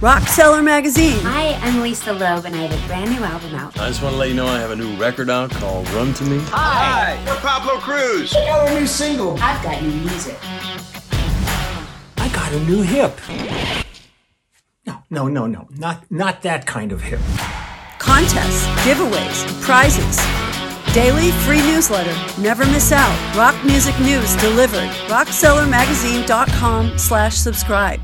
Rock Cellar Magazine. Hi, I'm Lisa Loeb, and I have a brand new album out. I just want to let you know I have a new record out called Run to Me. Hi, we're Pablo Cruz. Check out our new single. I've got new music. I got a new hip. No, no, no, no. Not not that kind of hip. Contests, giveaways, prizes. Daily free newsletter. Never miss out. Rock music news delivered. Rockcellarmagazine.com slash subscribe.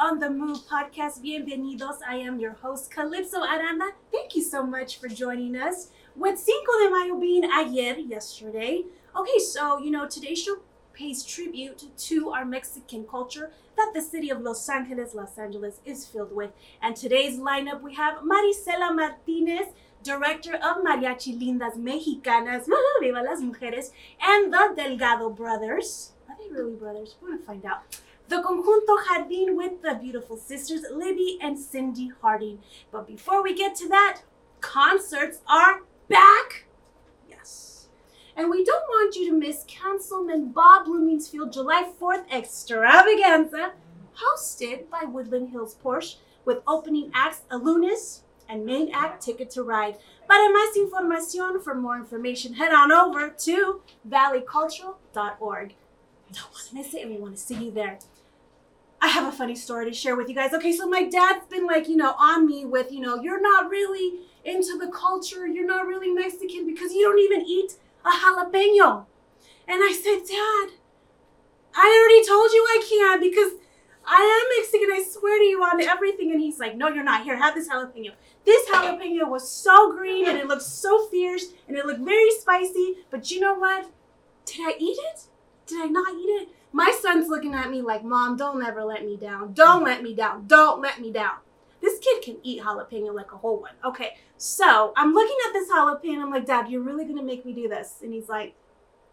On the Move podcast. Bienvenidos. I am your host, Calypso Aranda. Thank you so much for joining us. With Cinco de Mayo being ayer, yesterday. Okay, so, you know, today's show pays tribute to our Mexican culture that the city of Los Angeles, Los Angeles is filled with. And today's lineup, we have Marisela Martinez, director of Mariachi Lindas Mexicanas, Viva las Mujeres, and the Delgado brothers. Are they really brothers? We're gonna find out. The Conjunto Jardín with the beautiful sisters Libby and Cindy Harding. But before we get to that, concerts are back. Yes. And we don't want you to miss Councilman Bob Blumenfield July 4th extravaganza, hosted by Woodland Hills Porsche, with opening acts Alunis and main act Ticket to Ride. Para más información, for more information, head on over to valleycultural.org. Don't want to miss it, and we want to see you there. I have a funny story to share with you guys. Okay, so my dad's been like, you know, on me with, you know, you're not really into the culture, you're not really Mexican because you don't even eat a jalapeno. And I said, Dad, I already told you I can't because I am Mexican, I swear to you on everything. And he's like, No, you're not. Here, have this jalapeno. This jalapeno was so green and it looked so fierce and it looked very spicy. But you know what? Did I eat it? Did I not eat it? My son's looking at me like, Mom, don't ever let me down. Don't let me down. Don't let me down. This kid can eat jalapeno like a whole one. Okay, so I'm looking at this jalapeno. I'm like, Dad, you're really gonna make me do this? And he's like,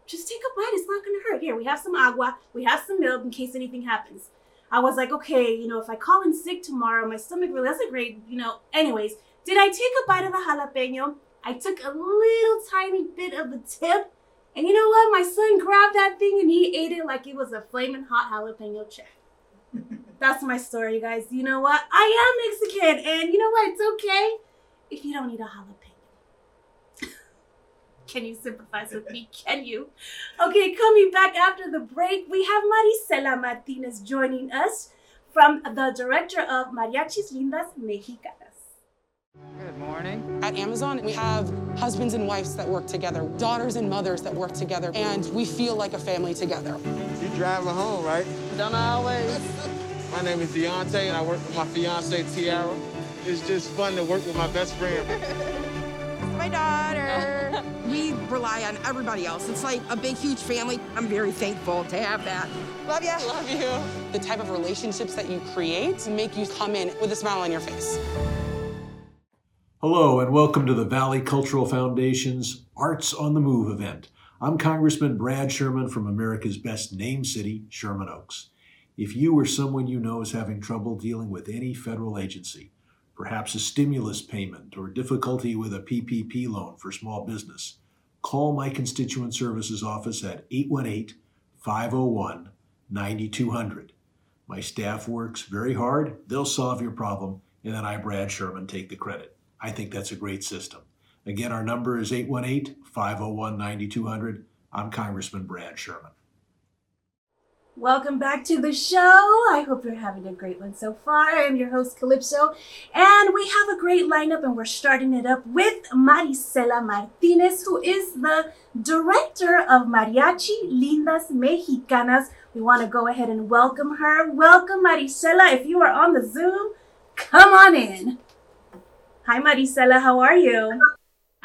Just take a bite. It's not gonna hurt. Here, we have some agua. We have some milk in case anything happens. I was like, okay, you know, if I call in sick tomorrow, my stomach really doesn't great, you know. Anyways, did I take a bite of the jalapeno? I took a little tiny bit of the tip. And you know what? My son grabbed that thing and he ate it like it was a flaming hot jalapeno chip. That's my story, you guys. You know what? I am Mexican, and you know what? It's okay if you don't eat a jalapeno. Can you sympathize with me? Can you? Okay, coming back after the break, we have Marisela Martinez joining us from the director of Mariachis Lindas Mexicanas. Good morning. At Amazon, we have husbands and wives that work together, daughters and mothers that work together, and we feel like a family together. You driving home, right? Don't always. My name is Deontay, and I work with my fiance Tiara. It's just fun to work with my best friend. my daughter. we rely on everybody else. It's like a big, huge family. I'm very thankful to have that. Love you. Love you. The type of relationships that you create make you come in with a smile on your face. Hello, and welcome to the Valley Cultural Foundation's Arts on the Move event. I'm Congressman Brad Sherman from America's best name city, Sherman Oaks. If you or someone you know is having trouble dealing with any federal agency, perhaps a stimulus payment or difficulty with a PPP loan for small business, call my constituent services office at 818 501 9200. My staff works very hard, they'll solve your problem, and then I, Brad Sherman, take the credit. I think that's a great system. Again, our number is 818 501 9200. I'm Congressman Brad Sherman. Welcome back to the show. I hope you're having a great one so far. I am your host, Calypso, and we have a great lineup, and we're starting it up with Marisela Martinez, who is the director of Mariachi Lindas Mexicanas. We want to go ahead and welcome her. Welcome, Marisela. If you are on the Zoom, come on in. Hi, Marisela. How are you?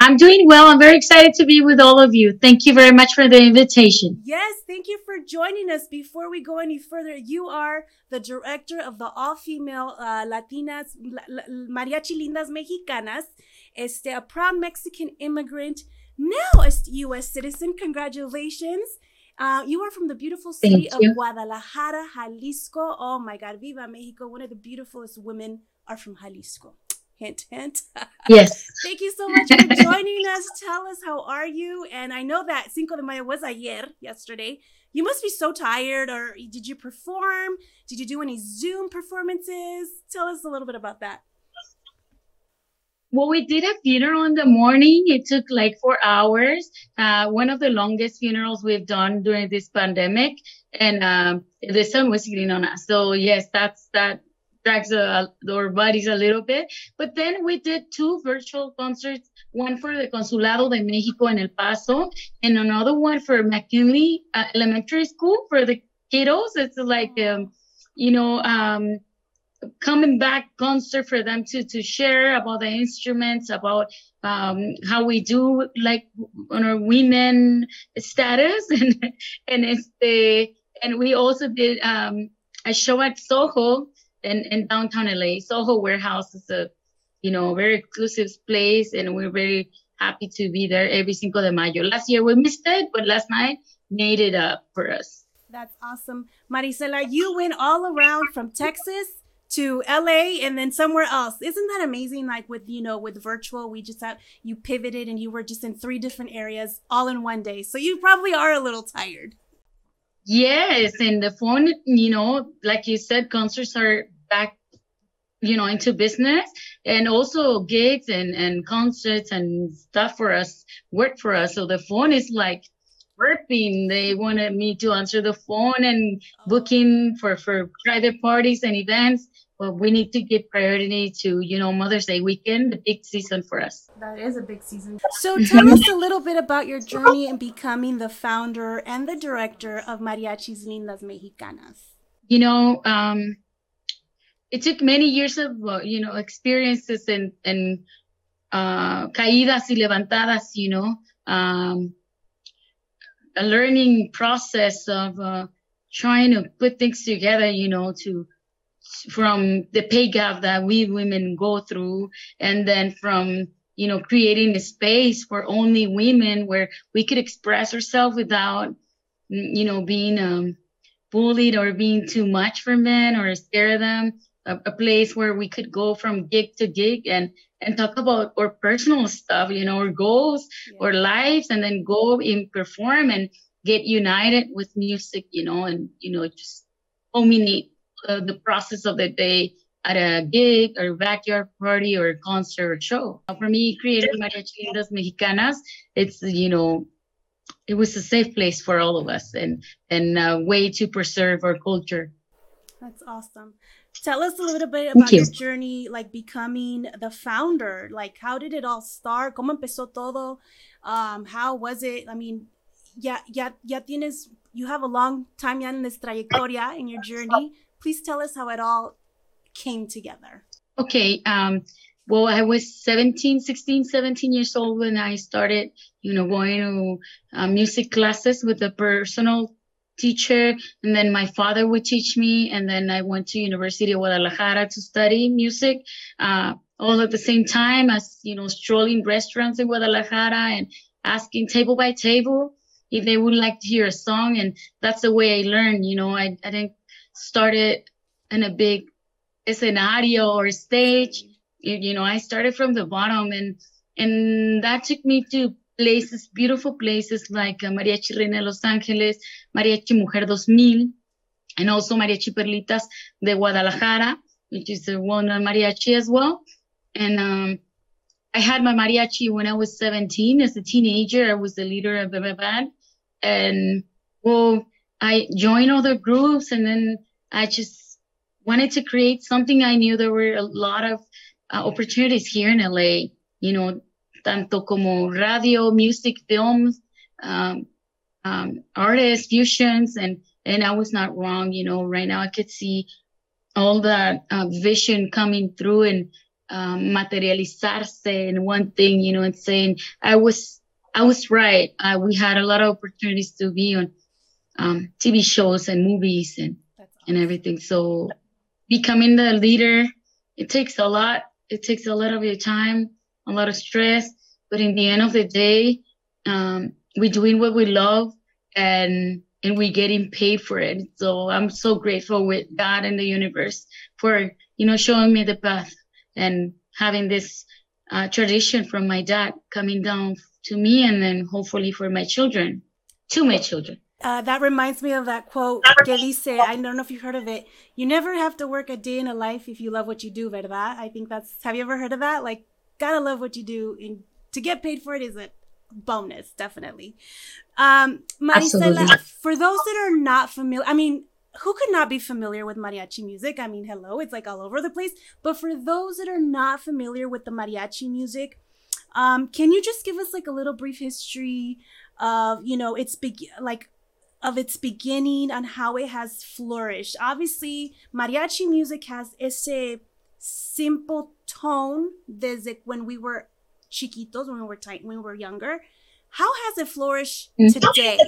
I'm doing well. I'm very excited to be with all of you. Thank you very much for the invitation. Yes, thank you for joining us. Before we go any further, you are the director of the all female uh, Latinas, La- Mariachi Lindas Mexicanas, este, a proud Mexican immigrant, now a U.S. citizen. Congratulations. Uh, you are from the beautiful city of. Guadalajara, Jalisco. Oh my God, Viva Mexico! One of the beautifulest women are from Jalisco. Hint, hint. Yes. Thank you so much for joining us. Tell us how are you? And I know that Cinco de Mayo was ayer, yesterday. You must be so tired, or did you perform? Did you do any Zoom performances? Tell us a little bit about that. Well, we did a funeral in the morning. It took like four hours. Uh, one of the longest funerals we've done during this pandemic, and um, the sun was hitting on us. So yes, that's that drags uh, our bodies a little bit. But then we did two virtual concerts. One for the Consulado de Mexico in El Paso, and another one for McKinley uh, Elementary School for the kiddos. It's like um, you know. Um, coming back concert for them to to share about the instruments about um how we do like on our women status and and it's the and we also did um a show at soho in in downtown la soho warehouse is a you know very exclusive place and we're very happy to be there every cinco de mayo last year we missed it but last night made it up for us That's awesome. Marisela. you went all around from Texas to LA and then somewhere else. Isn't that amazing? Like with, you know, with virtual, we just have, you pivoted and you were just in three different areas all in one day. So you probably are a little tired. Yes, and the phone, you know, like you said, concerts are back, you know, into business and also gigs and, and concerts and stuff for us work for us. So the phone is like burping. They wanted me to answer the phone and booking for, for private parties and events. But we need to give priority to, you know, Mother's Day weekend, the big season for us. That is a big season. So tell us a little bit about your journey in becoming the founder and the director of Mariachis Lindas Mexicanas. you know, um, it took many years of, uh, you know, experiences and, and uh, caídas y levantadas, you know, um, a learning process of uh, trying to put things together, you know, to from the pay gap that we women go through, and then from you know creating a space for only women where we could express ourselves without, you know, being um, bullied or being too much for men or scare them a, a place where we could go from gig to gig and and talk about our personal stuff you know our goals our lives and then go and perform and get united with music you know and you know just culminate uh, the process of the day at a gig or backyard party or concert or show. For me creating mariachi Lindas mexicanas it's you know it was a safe place for all of us and and a way to preserve our culture. That's awesome. Tell us a little bit about you. your journey, like becoming the founder. Like, how did it all start? ¿Cómo empezó todo? Um, how was it? I mean, ya, ya, ya tienes, you have a long time ya en this trayectoria in your journey. Please tell us how it all came together. Okay. Um, well, I was 17, 16, 17 years old when I started, you know, going to uh, music classes with a personal teacher. And then my father would teach me. And then I went to University of Guadalajara to study music, uh, all at the same time as, you know, strolling restaurants in Guadalajara and asking table by table if they would like to hear a song. And that's the way I learned, you know, I, I didn't start it in a big escenario or stage. You, you know, I started from the bottom and, and that took me to places, beautiful places like uh, Mariachi Reina de Los Ángeles, Mariachi Mujer 2000, and also Mariachi Perlitas de Guadalajara, which is a well-known mariachi as well. And um, I had my mariachi when I was 17. As a teenager, I was the leader of the band. And well, I joined other groups and then I just wanted to create something. I knew there were a lot of uh, opportunities here in LA, you know, tanto como radio, music, films, um, um, artists, fusions, and and I was not wrong. You know, right now I could see all that uh, vision coming through and um, materializarse in one thing. You know, and saying I was I was right. Uh, we had a lot of opportunities to be on um, TV shows and movies and and everything. So becoming the leader, it takes a lot. It takes a lot of your time, a lot of stress. But in the end of the day, um, we're doing what we love, and and we're getting paid for it. So I'm so grateful with God and the universe for you know showing me the path and having this uh, tradition from my dad coming down to me and then hopefully for my children, to my children. Uh, that reminds me of that quote que dice, I don't know if you've heard of it. You never have to work a day in a life if you love what you do, ¿verdad? I think that's, have you ever heard of that? Like, gotta love what you do. And to get paid for it is a bonus, definitely. Um, Marisela, Absolutely. for those that are not familiar, I mean, who could not be familiar with mariachi music? I mean, hello, it's like all over the place. But for those that are not familiar with the mariachi music, um, can you just give us like a little brief history of, you know, its big, like of its beginning and how it has flourished? Obviously, mariachi music has ese simple tone desde when we were chiquitos, when we were tight, when we were younger. How has it flourished mm-hmm. today?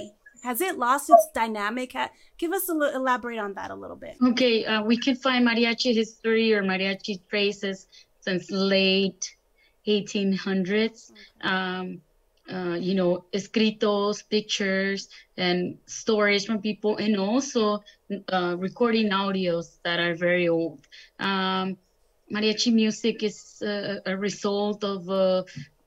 Has it lost its dynamic? Give us a little, elaborate on that a little bit. Okay, uh, we can find mariachi history or mariachi traces since late 1800s. Um, uh, you know, escritos, pictures, and stories from people, and also uh, recording audios that are very old. Um, mariachi music is a result of uh,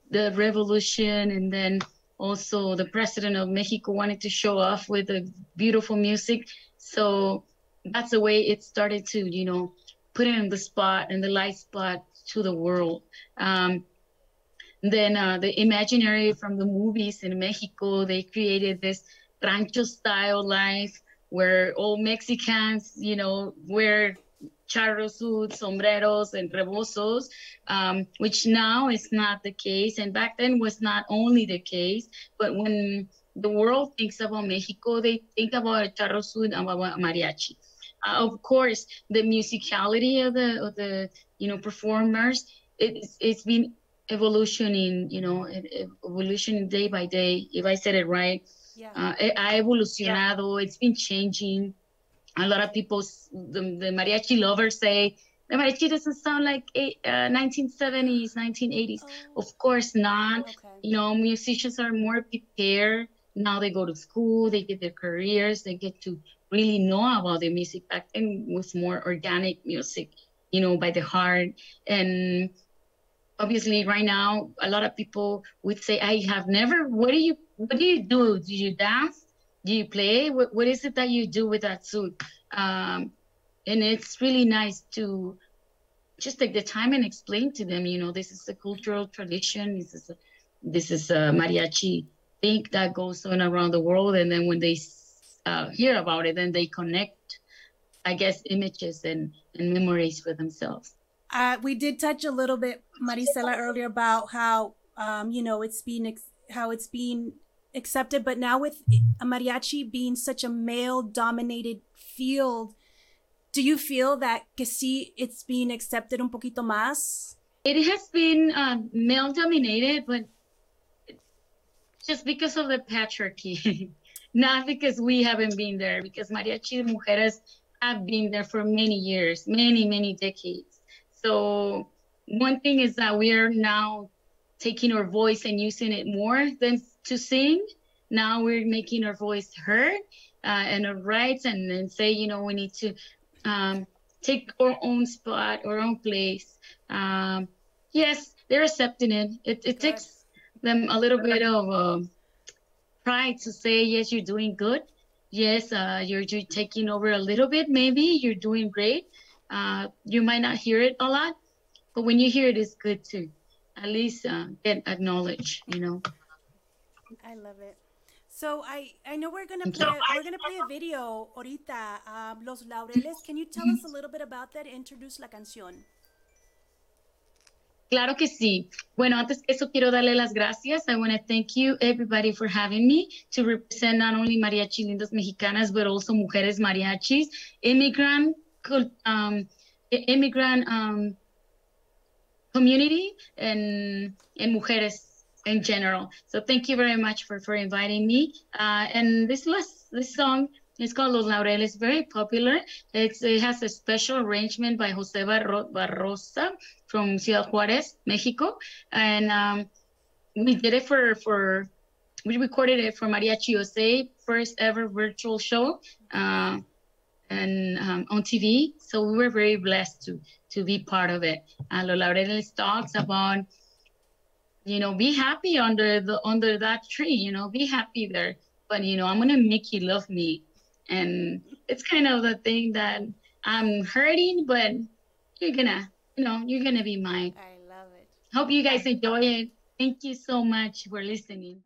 the revolution and then also the president of Mexico wanted to show off with the beautiful music. So that's the way it started to, you know, put it in the spot and the light spot to the world. Um, then uh, the imaginary from the movies in Mexico, they created this rancho style life where all Mexicans, you know, wear charro suits, sombreros, and rebozos, um, which now is not the case. And back then was not only the case, but when the world thinks about Mexico, they think about a charro suit and about mariachi. Uh, of course, the musicality of the of the you know performers, it's it's been evolutioning, you know, evolution day by day. If I said it right, yeah. uh, ha evolucionado. Yeah. It's been changing a lot of people, the, the mariachi lovers say, the mariachi doesn't sound like eight, uh, 1970s, 1980s. Oh. Of course not. Okay. You know, musicians are more prepared. Now they go to school, they get their careers, they get to really know about the music. Back then was more organic music, you know, by the heart. And obviously right now, a lot of people would say, I have never, what do you, what do you do? Do you dance? Do you play? What, what is it that you do with that suit? Um, and it's really nice to just take the time and explain to them, you know, this is a cultural tradition. This is a, this is a mariachi thing that goes on around the world. And then when they uh, hear about it, then they connect, I guess, images and, and memories for themselves. Uh, we did touch a little bit, Marisela, earlier about how, um, you know, it's been, ex- how it's been accepted, but now with mariachi being such a male dominated field, do you feel that que it's being accepted un poquito más? It has been uh, male dominated, but just because of the patriarchy, not because we haven't been there, because mariachi mujeres have been there for many years, many, many decades. So one thing is that we are now taking our voice and using it more than to sing. Now we're making our voice heard uh, and our rights, and then say, you know, we need to um, take our own spot, our own place. Um, yes, they're accepting it. It, it takes them a little bit of uh, pride to say, yes, you're doing good. Yes, uh, you're, you're taking over a little bit. Maybe you're doing great. Uh, you might not hear it a lot, but when you hear it, it's good to at least uh, get acknowledged. You know. I love it. So I I know we're gonna play we're gonna play a video ahorita. Um, Los Laureles. Can you tell us a little bit about that? Introduce la canción. Claro que sí. Bueno, antes que eso quiero darle las gracias. I want to thank you everybody for having me to represent not only Mariachi Lindas Mexicanas but also Mujeres Mariachis, immigrant um, immigrant um, community and and mujeres in general. So thank you very much for, for inviting me. Uh, and this last, this song is called Los Laureles, very popular. It's, it has a special arrangement by Jose Barro, Barrosa from Ciudad Juarez, Mexico. And um, we did it for, for we recorded it for Mariachi USA, first ever virtual show, uh, and um, on TV. So we were very blessed to to be part of it. And Los Laureles talks about, you know, be happy under the under that tree. You know, be happy there. But you know, I'm gonna make you love me, and it's kind of the thing that I'm hurting, but you're gonna, you know, you're gonna be mine. I love it. Hope you guys enjoy it. Thank you so much for listening.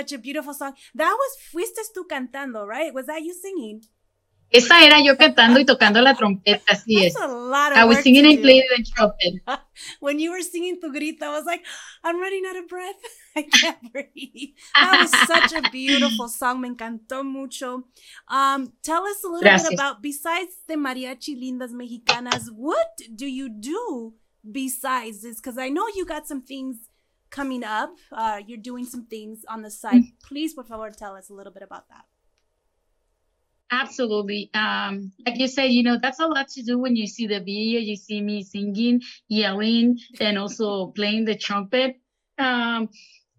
Such a beautiful song. That was Fuiste tú cantando, right? Was that you singing? Esa era yo cantando y tocando la trompeta, así es. A lot of I was singing and playing the trumpet. When you were singing tu grito, I was like, I'm running out of breath. I can't breathe. That was such a beautiful song. Me encantó mucho. Um, tell us a little Gracias. bit about, besides the Mariachi Lindas Mexicanas, what do you do besides this? Because I know you got some things coming up. Uh, you're doing some things on the side. Please, por favor, tell us a little bit about that. Absolutely. Um, like you said, you know, that's a lot to do when you see the video. You see me singing, yelling, and also playing the trumpet. Um,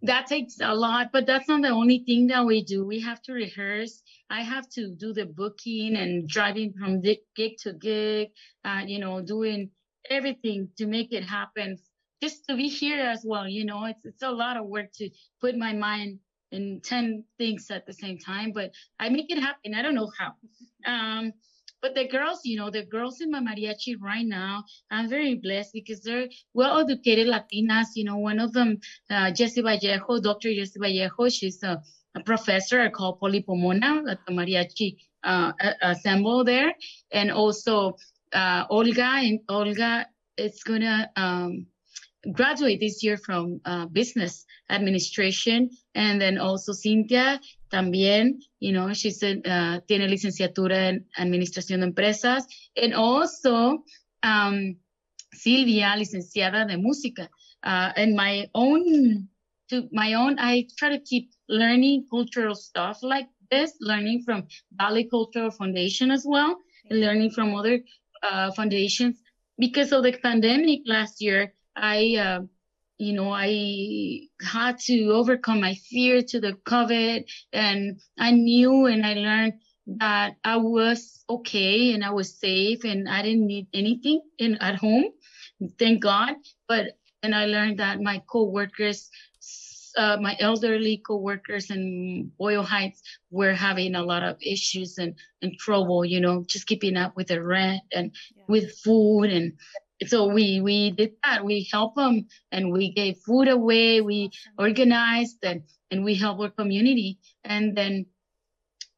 that takes a lot, but that's not the only thing that we do. We have to rehearse. I have to do the booking and driving from gig to gig, uh, you know, doing everything to make it happen. Just to be here as well, you know, it's it's a lot of work to put my mind in 10 things at the same time, but I make it happen. I don't know how. Um, but the girls, you know, the girls in my mariachi right now, I'm very blessed because they're well educated Latinas. You know, one of them, uh, Jessie Vallejo, Dr. Jessie Vallejo, she's a, a professor Cal Poly Pomona at the mariachi uh, assemble there. And also uh, Olga, and Olga is gonna um, graduate this year from uh, business administration. And then also Cynthia también, you know, she's a, uh, tiene licenciatura en administración de empresas. And also um, Silvia, licenciada de música. Uh, and my own, to my own, I try to keep learning cultural stuff like this, learning from Valley Cultural Foundation as well, and learning from other uh, foundations. Because of the pandemic last year, I, uh, you know, I had to overcome my fear to the COVID, and I knew and I learned that I was okay and I was safe and I didn't need anything in at home. Thank God. But and I learned that my coworkers, uh, my elderly coworkers in Boyle Heights were having a lot of issues and, and trouble, you know, just keeping up with the rent and yeah. with food and so we we did that. We helped them and we gave food away. We organized and and we helped our community. And then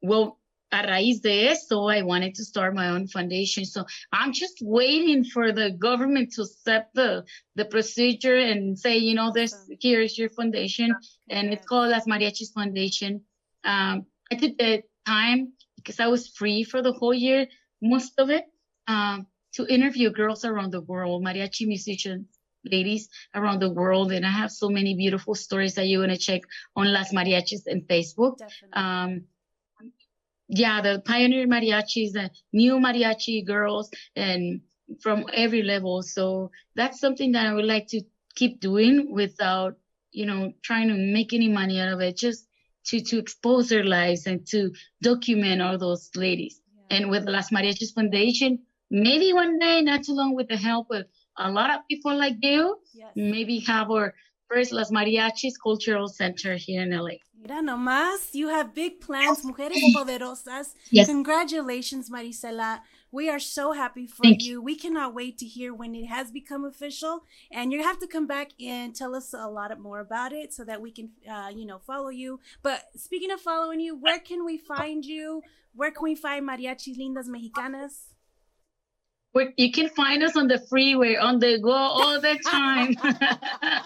well a raíz de eso, I wanted to start my own foundation. So I'm just waiting for the government to set the the procedure and say, you know, this here is your foundation, and it's called Las Mariachis Foundation. Um, I took the time because I was free for the whole year, most of it, um, to interview girls around the world, mariachi musicians ladies around the world and i have so many beautiful stories that you're going to check on las mariachis and facebook um, yeah, the pioneer mariachis, the new mariachi girls, and from every level. So that's something that I would like to keep doing without, you know, trying to make any money out of it. Just to to expose their lives and to document all those ladies. Yeah. And with Las Mariachis Foundation, maybe one day, not too long, with the help of a lot of people like you, yes. maybe have our first Las Mariachis Cultural Center here in LA. Mira nomás, you have big plans, Mujeres Poderosas. Yes. Congratulations, Marisela. We are so happy for you. you. We cannot wait to hear when it has become official. And you have to come back and tell us a lot more about it so that we can, uh, you know, follow you. But speaking of following you, where can we find you? Where can we find Mariachis Lindas Mexicanas? Where you can find us on the freeway, on the go all the time.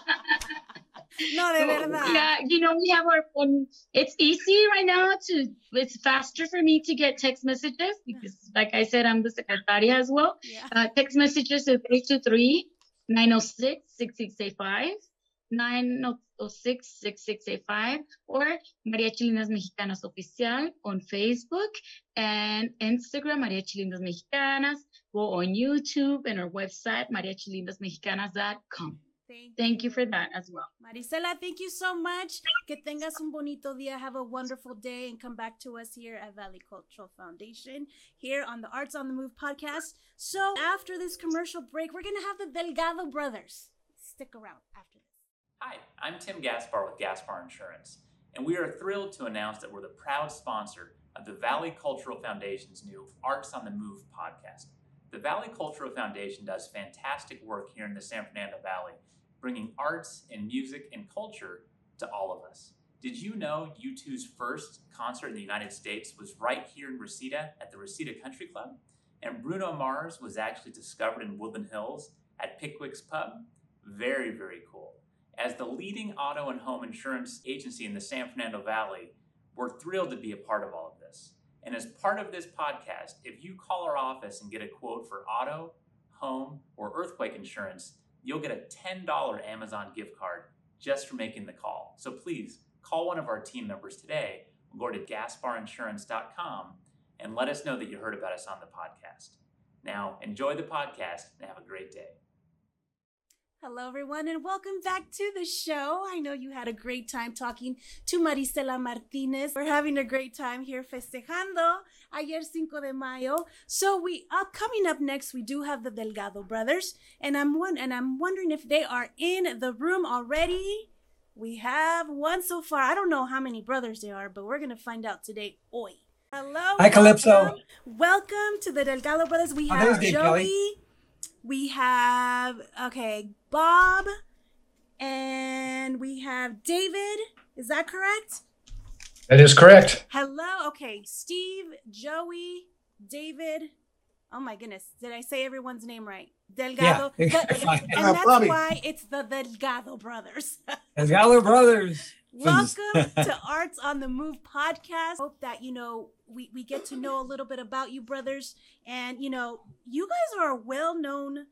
No, de verdad. Yeah, you know, we have our phone. It's easy right now to, it's faster for me to get text messages because, like I said, I'm the secretary as well. Yeah. Uh, text messages is 323 906 6685. 906 6685 or Mariachi Lindas Mexicanas Oficial on Facebook and Instagram, Mariachi Lindas Mexicanas. Go on YouTube and our website, mariachilindasmexicanas.com. Thank, thank you. you for that as well. Marisela, thank you so much. Que tengas un bonito día. Have a wonderful day and come back to us here at Valley Cultural Foundation here on the Arts on the Move podcast. So, after this commercial break, we're going to have the Delgado brothers. Stick around after this. Hi, I'm Tim Gaspar with Gaspar Insurance, and we are thrilled to announce that we're the proud sponsor of the Valley Cultural Foundation's new Arts on the Move podcast. The Valley Cultural Foundation does fantastic work here in the San Fernando Valley bringing arts and music and culture to all of us. Did you know U2's first concert in the United States was right here in Reseda at the Reseda Country Club? And Bruno Mars was actually discovered in Woodland Hills at Pickwick's Pub? Very, very cool. As the leading auto and home insurance agency in the San Fernando Valley, we're thrilled to be a part of all of this. And as part of this podcast, if you call our office and get a quote for auto, home, or earthquake insurance, you'll get a $10 Amazon gift card just for making the call. So please call one of our team members today or go to gasparinsurance.com and let us know that you heard about us on the podcast. Now, enjoy the podcast and have a great day. Hello, everyone, and welcome back to the show. I know you had a great time talking to Marisela Martinez. We're having a great time here festejando ayer Cinco de mayo. So we uh, coming up next, we do have the Delgado brothers, and I'm one, and I'm wondering if they are in the room already. We have one so far. I don't know how many brothers there are, but we're gonna find out today. Oi. Hello. Hi, Calypso. Welcome, welcome to the Delgado brothers. We have Joey. Kelly. We have okay, Bob, and we have David. Is that correct? That is correct. Hello. Okay, Steve, Joey, David. Oh my goodness, did I say everyone's name right? Delgado. Yeah, the, and uh, that's why it's the Delgado brothers. Delgado brothers. Welcome to Arts on the Move podcast. Hope that you know we, we get to know a little bit about you brothers and you know you guys are a well-known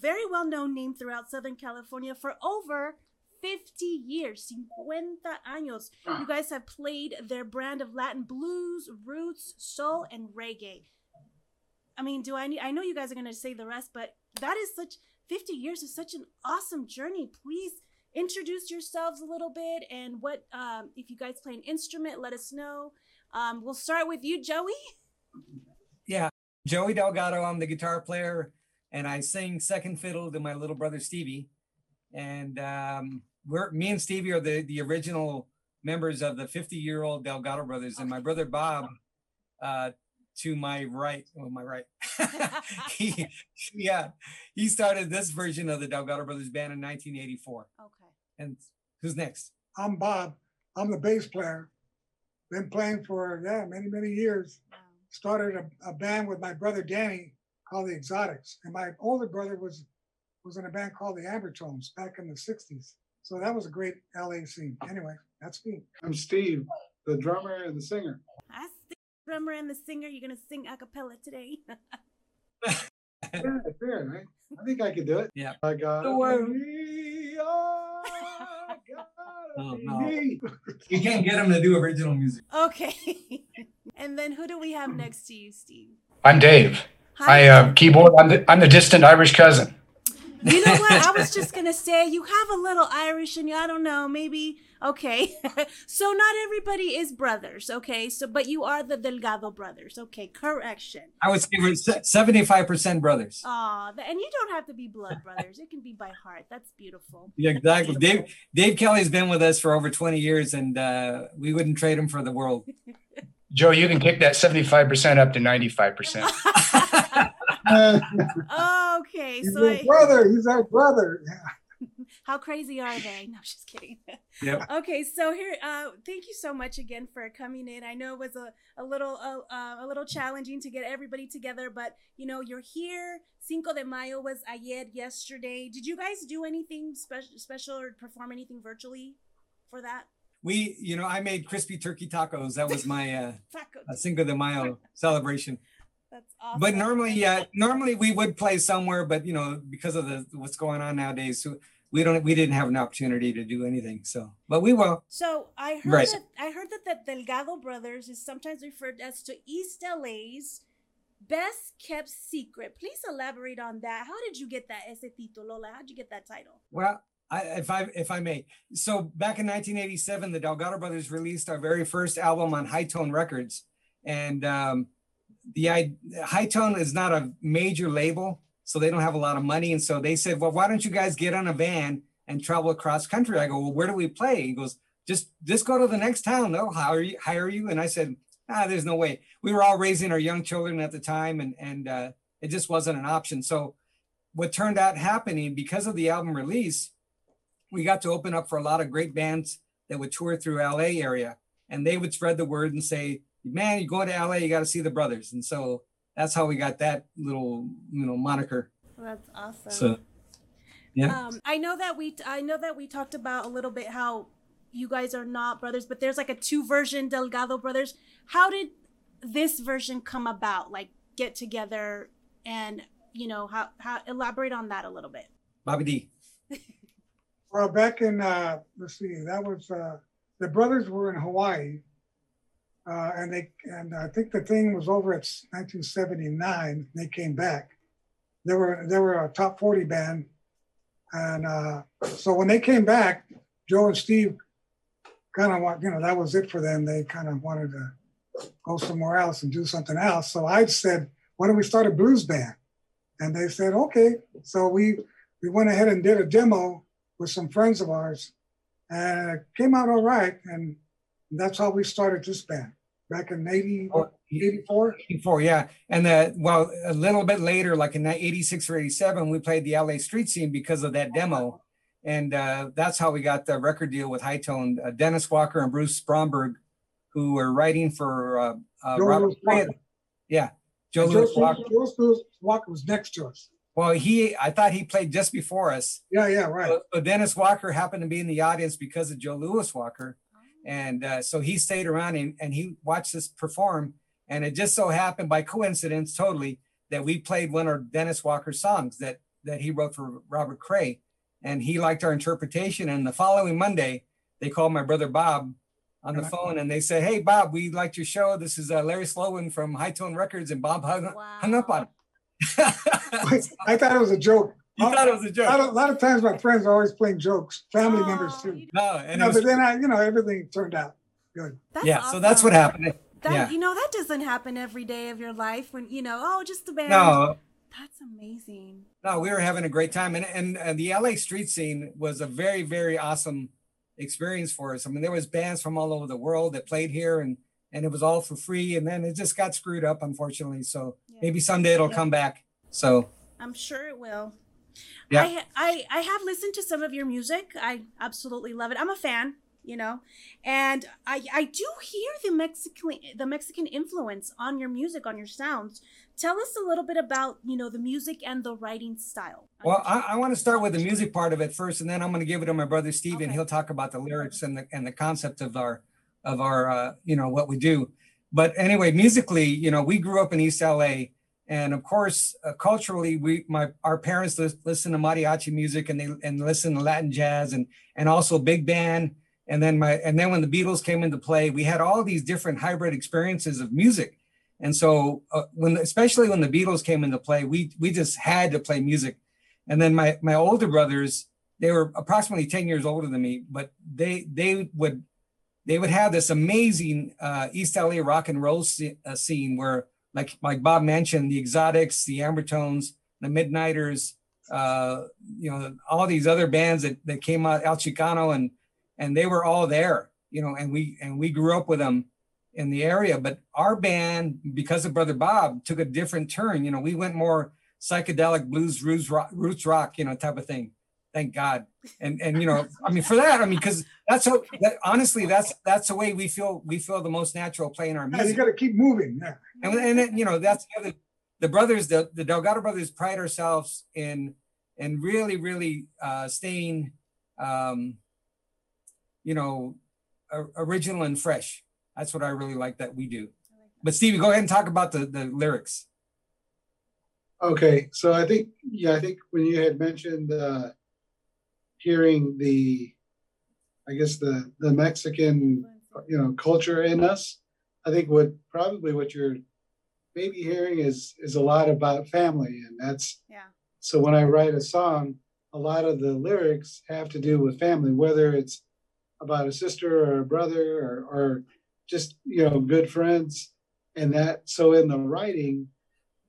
very well-known name throughout Southern California for over 50 years, 50 años. You guys have played their brand of Latin blues, roots, soul, and reggae. I mean, do I need, I know you guys are going to say the rest, but that is such, 50 years is such an awesome journey. Please introduce yourselves a little bit and what, um, if you guys play an instrument, let us know. Um, we'll start with you, Joey. Yeah, Joey Delgado. I'm the guitar player, and I sing second fiddle to my little brother Stevie. And um, we're me and Stevie are the the original members of the 50 year old Delgado brothers, and my brother Bob. Uh, to my right, well, my right, he, yeah, he started this version of the Delgado Brothers band in 1984. Okay. And who's next? I'm Bob. I'm the bass player. Been playing for yeah many many years. Started a, a band with my brother Danny called the Exotics, and my older brother was was in a band called the Ambertones back in the '60s. So that was a great LA scene. Anyway, that's me. I'm Steve, the drummer and the singer. I the drummer and the singer. You're gonna sing a cappella today. yeah, fair, right? I think I could do it. Yeah. I got Don't worry. me, oh, I gotta Oh, be no. You can't get him to do original music. okay. and then who do we have next to you, Steve? I'm Dave. I uh, keyboard. I'm the, I'm the distant Irish cousin. You know what? I was just gonna say you have a little Irish in you. I don't know, maybe. Okay, so not everybody is brothers. Okay, so but you are the Delgado brothers. Okay, correction. I would say we're seventy-five percent brothers. Aw, and you don't have to be blood brothers. It can be by heart. That's beautiful. Yeah, exactly. Dave Dave Kelly's been with us for over twenty years, and uh, we wouldn't trade him for the world. Joe, you can kick that 75% up to 95%. okay, He's so I, brother. He's our brother. how crazy are they? No, I'm just kidding. Yep. Okay, so here, uh, thank you so much again for coming in. I know it was a, a little uh, uh, a little challenging to get everybody together, but you know you're here. Cinco de Mayo was ayer yesterday. Did you guys do anything special, special or perform anything virtually for that? We, you know, I made crispy turkey tacos. That was my uh, Taco. uh, Cinco de Mayo celebration. That's awesome. But normally, yeah, normally we would play somewhere, but you know, because of the what's going on nowadays, we don't, we didn't have an opportunity to do anything. So, but we will. So I heard Right. that I heard that the Delgado brothers is sometimes referred as to East LA's best kept secret. Please elaborate on that. How did you get that ese título? How did you get that title? Well, I, if I if I may, so back in 1987, the Delgado Brothers released our very first album on High Tone Records, and um, the High Tone is not a major label, so they don't have a lot of money, and so they said, well, why don't you guys get on a van and travel across country? I go, well, where do we play? He goes, just just go to the next town. They'll hire you. Hire you. And I said, ah, there's no way. We were all raising our young children at the time, and and uh, it just wasn't an option. So what turned out happening because of the album release we got to open up for a lot of great bands that would tour through LA area and they would spread the word and say, man, you go to LA, you got to see the brothers. And so that's how we got that little, you know, moniker. That's awesome. So, yeah. Um, I know that we I know that we talked about a little bit how you guys are not brothers, but there's like a two version Delgado brothers. How did this version come about? Like get together and you know how how elaborate on that a little bit. Bobby D. Well, back in uh, let's see, that was uh, the brothers were in Hawaii, uh, and they and I think the thing was over at 1979. They came back. They were they were a top 40 band, and uh, so when they came back, Joe and Steve kind of want you know that was it for them. They kind of wanted to go somewhere else and do something else. So I said, why don't we start a blues band? And they said, okay. So we we went ahead and did a demo with some friends of ours, and it came out all right. And that's how we started this band back in 80, 84. 84, yeah. And uh, well, a little bit later, like in 86 or 87, we played the LA street scene because of that demo. And uh, that's how we got the record deal with High Tone. Uh, Dennis Walker and Bruce Bromberg, who were writing for uh, uh, Robert. Walker. Yeah, Joe And Joe Walker. Joe Walker was next to us. Well, he, I thought he played just before us. Yeah, yeah, right. So, so Dennis Walker happened to be in the audience because of Joe Louis Walker. And uh, so he stayed around and, and he watched us perform. And it just so happened by coincidence, totally, that we played one of Dennis Walker's songs that, that he wrote for Robert Cray. And he liked our interpretation. And the following Monday, they called my brother Bob on the phone and they said, Hey, Bob, we liked your show. This is uh, Larry Sloven from High Tone Records. And Bob hung, hung up on him. I thought it was a joke. You thought it was a joke. A lot, of, a lot of times my friends are always playing jokes, family members too. No, and no, was- but then I, you know, everything turned out good. yeah, so that's what happened. That Yeah. you know that doesn't happen every day of your life when you know oh just a band. No. That's amazing. No, we were having a great time, and and, and the LA street scene was a very very awesome experience for us. I mean, there was bands from all over the world that played here, and and it was all for free. And then it just got screwed up, unfortunately. So maybe someday it'll come back. So I'm sure it will. Yeah. I, I I have listened to some of your music. I absolutely love it. I'm a fan, you know, and I I do hear the Mexican the Mexican influence on your music, on your sounds. Tell us a little bit about you know the music and the writing style. Well, I, I want to start with the music part of it first, and then I'm going to give it to my brother Steve, and he'll talk about the lyrics and the and the concept of our of our uh, you know what we do. But anyway, musically, you know, we grew up in East LA, and of course, uh, culturally, we my our parents lis- listen to mariachi music and they and listen to Latin jazz and and also big band. And then my and then when the Beatles came into play, we had all these different hybrid experiences of music. And so uh, when especially when the Beatles came into play, we we just had to play music. And then my my older brothers, they were approximately 10 years older than me, but they they would they would have this amazing uh, East LA rock and roll uh, scene where, like like Bob mentioned, the Exotics, the Ambertones, the Midniters, uh, you know, all these other bands that, that came out, El Chicano, and and they were all there, you know, and we and we grew up with them in the area. But our band, because of Brother Bob, took a different turn. You know, we went more psychedelic blues, roots rock, roots rock, you know, type of thing. Thank God. And and you know, I mean, for that, I mean, because that's how that, honestly, that's that's the way we feel. We feel the most natural playing our Yeah, music. you got to keep moving. Yeah. And, and then, you know, that's the other, the brothers, the, the Delgado brothers pride ourselves in, in really, really uh, staying, um, you know, original and fresh. That's what I really like that we do. But Stevie, go ahead and talk about the, the lyrics. Okay, so I think, yeah, I think when you had mentioned uh, hearing the, I guess the the Mexican, you know, culture in us, I think what probably what you're maybe hearing is is a lot about family, and that's yeah. So when I write a song, a lot of the lyrics have to do with family, whether it's about a sister or a brother or, or just you know good friends, and that. So in the writing,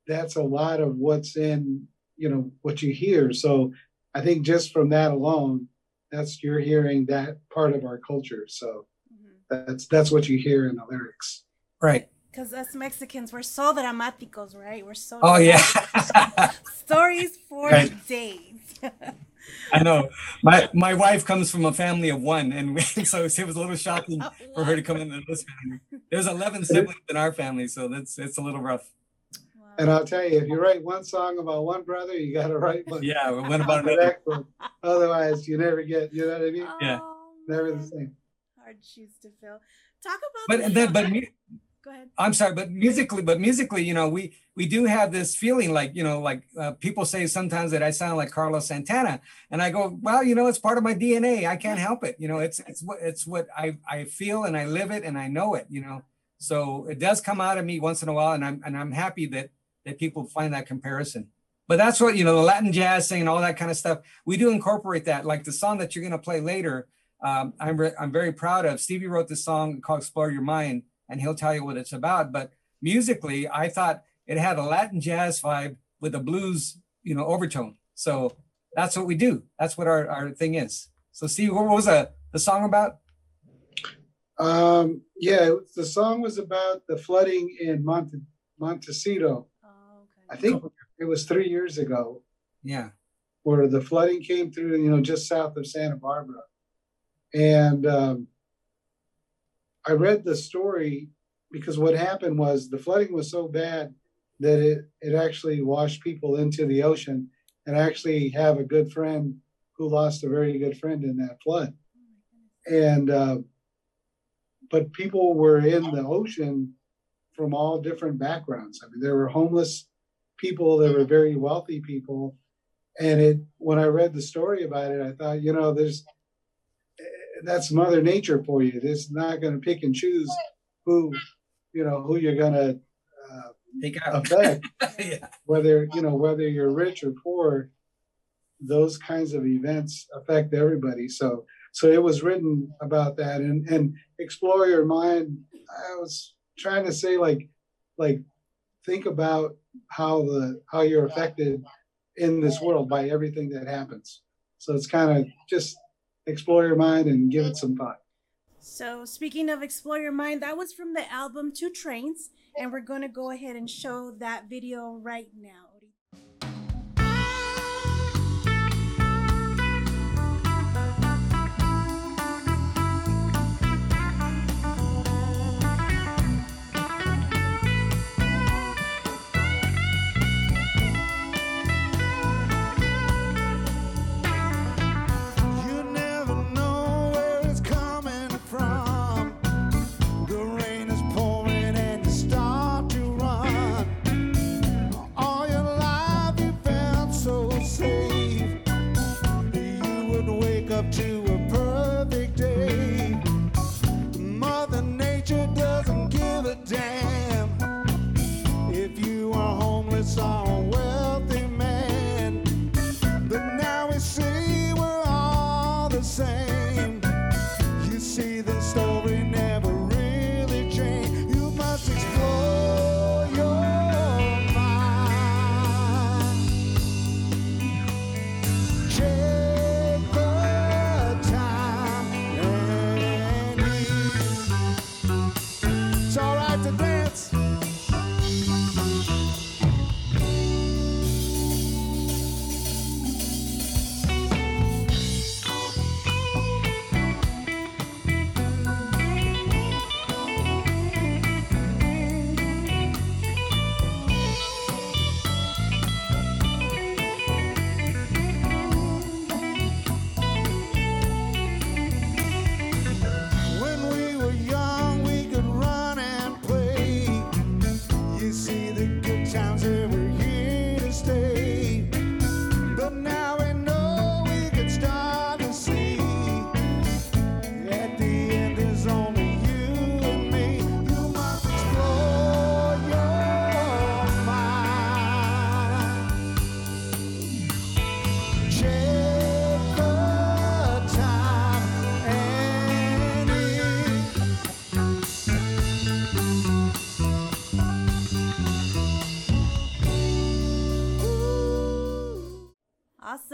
that's a lot of what's in you know what you hear so i think just from that alone that's you're hearing that part of our culture so mm-hmm. that's that's what you hear in the lyrics Right. Because us Mexicans, we're so dramaticos, right? We're so. Oh, yeah. Stories for Right. days. I know. My my wife comes from a family of one, and we, so it was a little shocking for her to come into this family. There's 11 siblings in our family, so that's it's a little rough. And i'll tell you if you write one song about one brother you got to write one Yeah, well, what about the another? next one. otherwise you never get you know what i mean Yeah. never the same Hard shoes to fill. Talk about. But the but mu- Go ahead. I'm sorry, but musically, but musically, you know, we we do have this feeling like you know, like uh, people say sometimes that I sound like Carlos Santana, and I go, well, you know, it's part of my DNA. I can't help it. You know, it's it's what it's what I I feel and I live it and I know it. You know, so it does come out of me once in a while, and I'm and I'm happy that that people find that comparison. But that's what you know, the Latin jazz thing and all that kind of stuff. We do incorporate that, like the song that you're going to play later. Um, I'm re- I'm very proud of. Stevie wrote this song called "Explore Your Mind," and he'll tell you what it's about. But musically, I thought it had a Latin jazz vibe with a blues, you know, overtone. So that's what we do. That's what our, our thing is. So, Steve, what was the the song about? Um, yeah, the song was about the flooding in Monte, Montecito. I think it was three years ago Yeah. where the flooding came through, you know, just south of Santa Barbara. And um, I read the story because what happened was the flooding was so bad that it, it actually washed people into the ocean. And I actually have a good friend who lost a very good friend in that flood. And uh, but people were in the ocean from all different backgrounds. I mean, there were homeless people, that were very wealthy people, and it. When I read the story about it, I thought, you know, there's that's Mother Nature for you. It's not going to pick and choose who, you know, who you're going to uh, Take out. affect. yeah. Whether you know whether you're rich or poor, those kinds of events affect everybody. So so it was written about that and and explore your mind. I was trying to say like like think about how the how you're affected in this world by everything that happens. So it's kind of just explore your mind and give it some thought. So, speaking of Explore Your Mind, that was from the album Two Trains, and we're going to go ahead and show that video right now.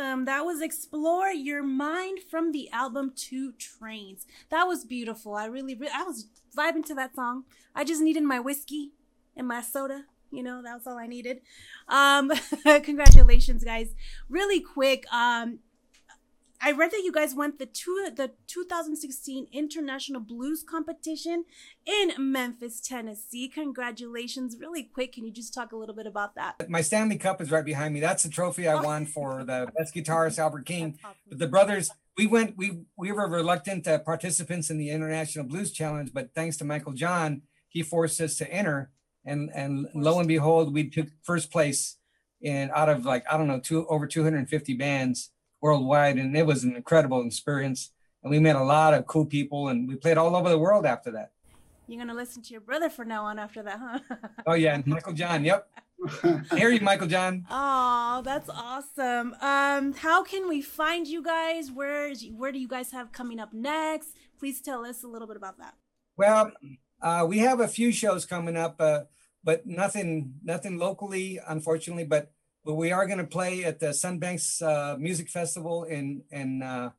Awesome. That was Explore Your Mind from the album Two Trains. That was beautiful. I really, re- I was vibing to that song. I just needed my whiskey and my soda. You know, that's all I needed. Um, congratulations, guys. Really quick, um, I read that you guys went the two the 2016 International Blues Competition in Memphis, Tennessee. Congratulations! Really quick, can you just talk a little bit about that? My Stanley Cup is right behind me. That's the trophy I won for the best guitarist, Albert King. But the brothers, we went, we we were reluctant uh, participants in the International Blues Challenge, but thanks to Michael John, he forced us to enter, and and lo and behold, we took first place in out of like I don't know, two over 250 bands worldwide, and it was an incredible experience. And we met a lot of cool people, and we played all over the world after that. You're gonna listen to your brother from now on after that, huh? Oh yeah, Michael John. Yep. I hear you, Michael John. Oh, that's awesome. Um, how can we find you guys? Where is where do you guys have coming up next? Please tell us a little bit about that. Well, uh, we have a few shows coming up, uh, but nothing, nothing locally, unfortunately. But but we are going to play at the Sunbanks uh, Music Festival in in uh,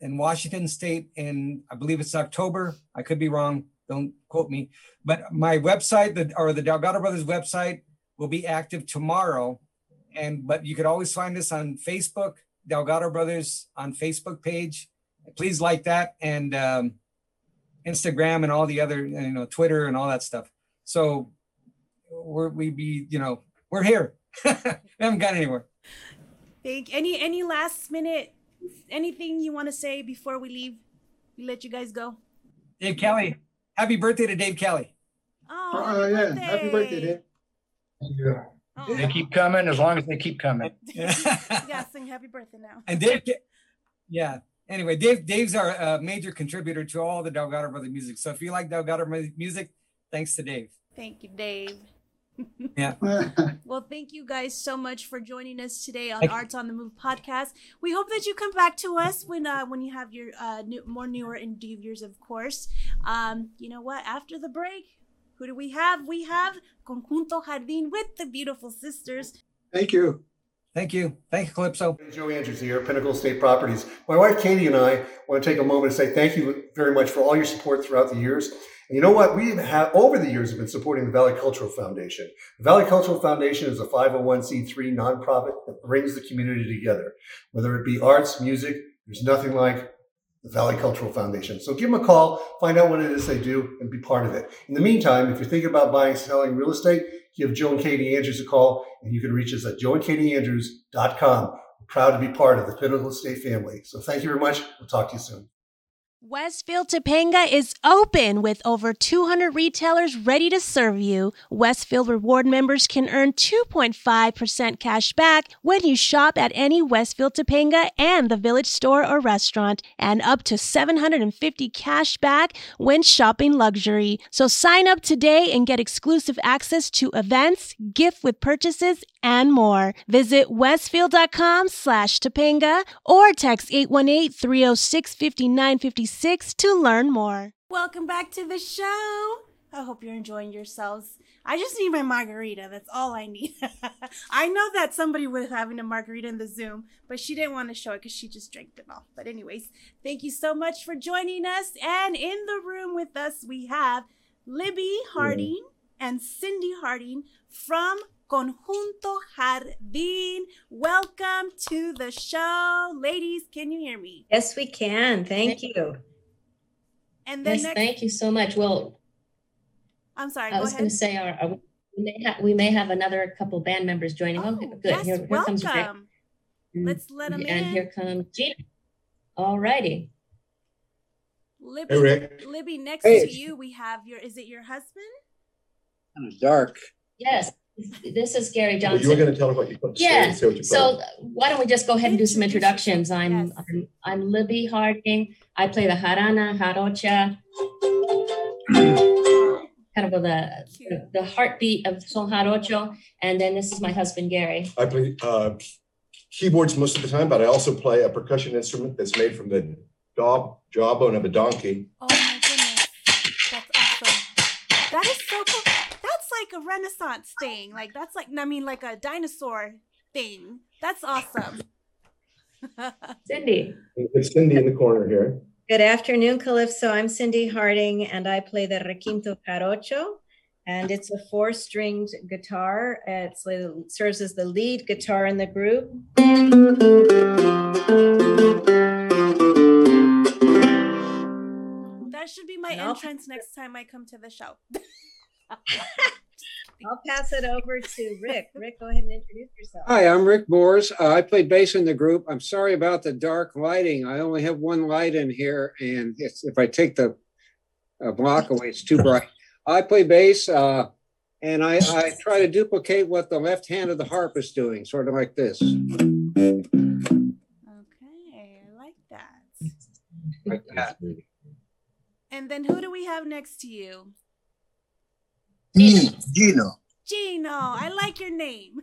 in Washington State in I believe it's October. I could be wrong. Don't quote me. But my website, the or the Delgado Brothers website, will be active tomorrow. And but you could always find us on Facebook, Delgado Brothers on Facebook page. Please like that and um, Instagram and all the other you know Twitter and all that stuff. So we're we be you know we're here. we haven't gone anywhere. Thank any any last minute anything you want to say before we leave? We let you guys go. Dave Kelly, happy birthday to Dave Kelly. Oh, Oh, yeah. Happy birthday, Dave. Yeah. They keep coming as long as they keep coming. You gotta sing happy birthday now. And Dave, yeah. Anyway, Dave, Dave's our uh, major contributor to all the Delgado Brother music. So if you like Delgado Brother music, thanks to Dave. Thank you, Dave. Yeah. Well, thank you guys so much for joining us today on Arts on the Move podcast. We hope that you come back to us when uh, when you have your uh, new, more newer endeavors, of course. Um, you know what? After the break, Who do we have? We have Conjunto Jardín with the beautiful sisters. Thank you. Thank you. Thank you, Calypso. Joe Andrews here, Pinnacle State Properties. My wife Katie and I want to take a moment to say thank you very much for all your support throughout the years. And you know what? We have over the years have been supporting the Valley Cultural Foundation. The Valley Cultural Foundation is a 501c3 nonprofit that brings the community together. Whether it be arts, music, there's nothing like the Valley Cultural Foundation. So give them a call, find out what it is they do, and be part of it. In the meantime, if you're thinking about buying, selling real estate, give Joe and Katie Andrews a call, and you can reach us at joeandkatieandrews.com. We're proud to be part of the Pinnacle State family. So thank you very much. We'll talk to you soon. Westfield Topanga is open with over 200 retailers ready to serve you. Westfield Reward members can earn 2.5% cash back when you shop at any Westfield Topanga and the Village store or restaurant, and up to 750 cash back when shopping luxury. So sign up today and get exclusive access to events, gift with purchases, and more. Visit westfield.com/topanga or text 818 306 5957 to learn more. Welcome back to the show. I hope you're enjoying yourselves. I just need my margarita. That's all I need. I know that somebody was having a margarita in the Zoom, but she didn't want to show it because she just drank it all. But, anyways, thank you so much for joining us. And in the room with us, we have Libby Harding and Cindy Harding from Conjunto Jardín. Welcome to the show. Ladies, can you hear me? Yes, we can. Thank you. And then Yes, next, thank you so much. Well, I'm sorry, I go was going to say, our, our- we may have, we may have another couple band members joining. Oh, good. yes, Here, here comes Rick. welcome. Let's let 'em And in. And here comes Gina. All righty. Libby, Hey, Rick. Libby, next Hey. to you, we have your, is it your husband? Kind of dark. Yes, this is Gary Well, Johnson. you were going to tell her what you put. Yeah. Say what you So why don't we just go ahead and do some introductions? I'm I'm, I'm Libby Harding. I play the jarana, jarocha, kind of with the the heartbeat of son jarocho. And then this is my husband Gary. I play uh, keyboards most of the time, but I also play a percussion instrument that's made from the jaw jawbone of a donkey. Oh Renaissance thing. Like, that's like, I mean, like a dinosaur thing. That's awesome. Cindy. It's Cindy in the corner here. Good afternoon, Calypso. I'm Cindy Harding, and I play the requinto jarocho. And it's a four-stringed guitar. It serves as the lead guitar in the group. That should be my And I'll- entrance next time I come to the show. I'll pass it over to Rick. Rick, go ahead and introduce yourself. Hi, I'm Rick Boers. Uh, I play bass in the group. I'm sorry about the dark lighting. I only have one light in here, and it's, if I take the uh, block away, it's too bright. I play bass, uh, and I, I try to duplicate what the left hand of the harp is doing, sort of like this. Okay, I like that. Like that. And then who do we have next to you? Me, Gino. Gino, I like your name.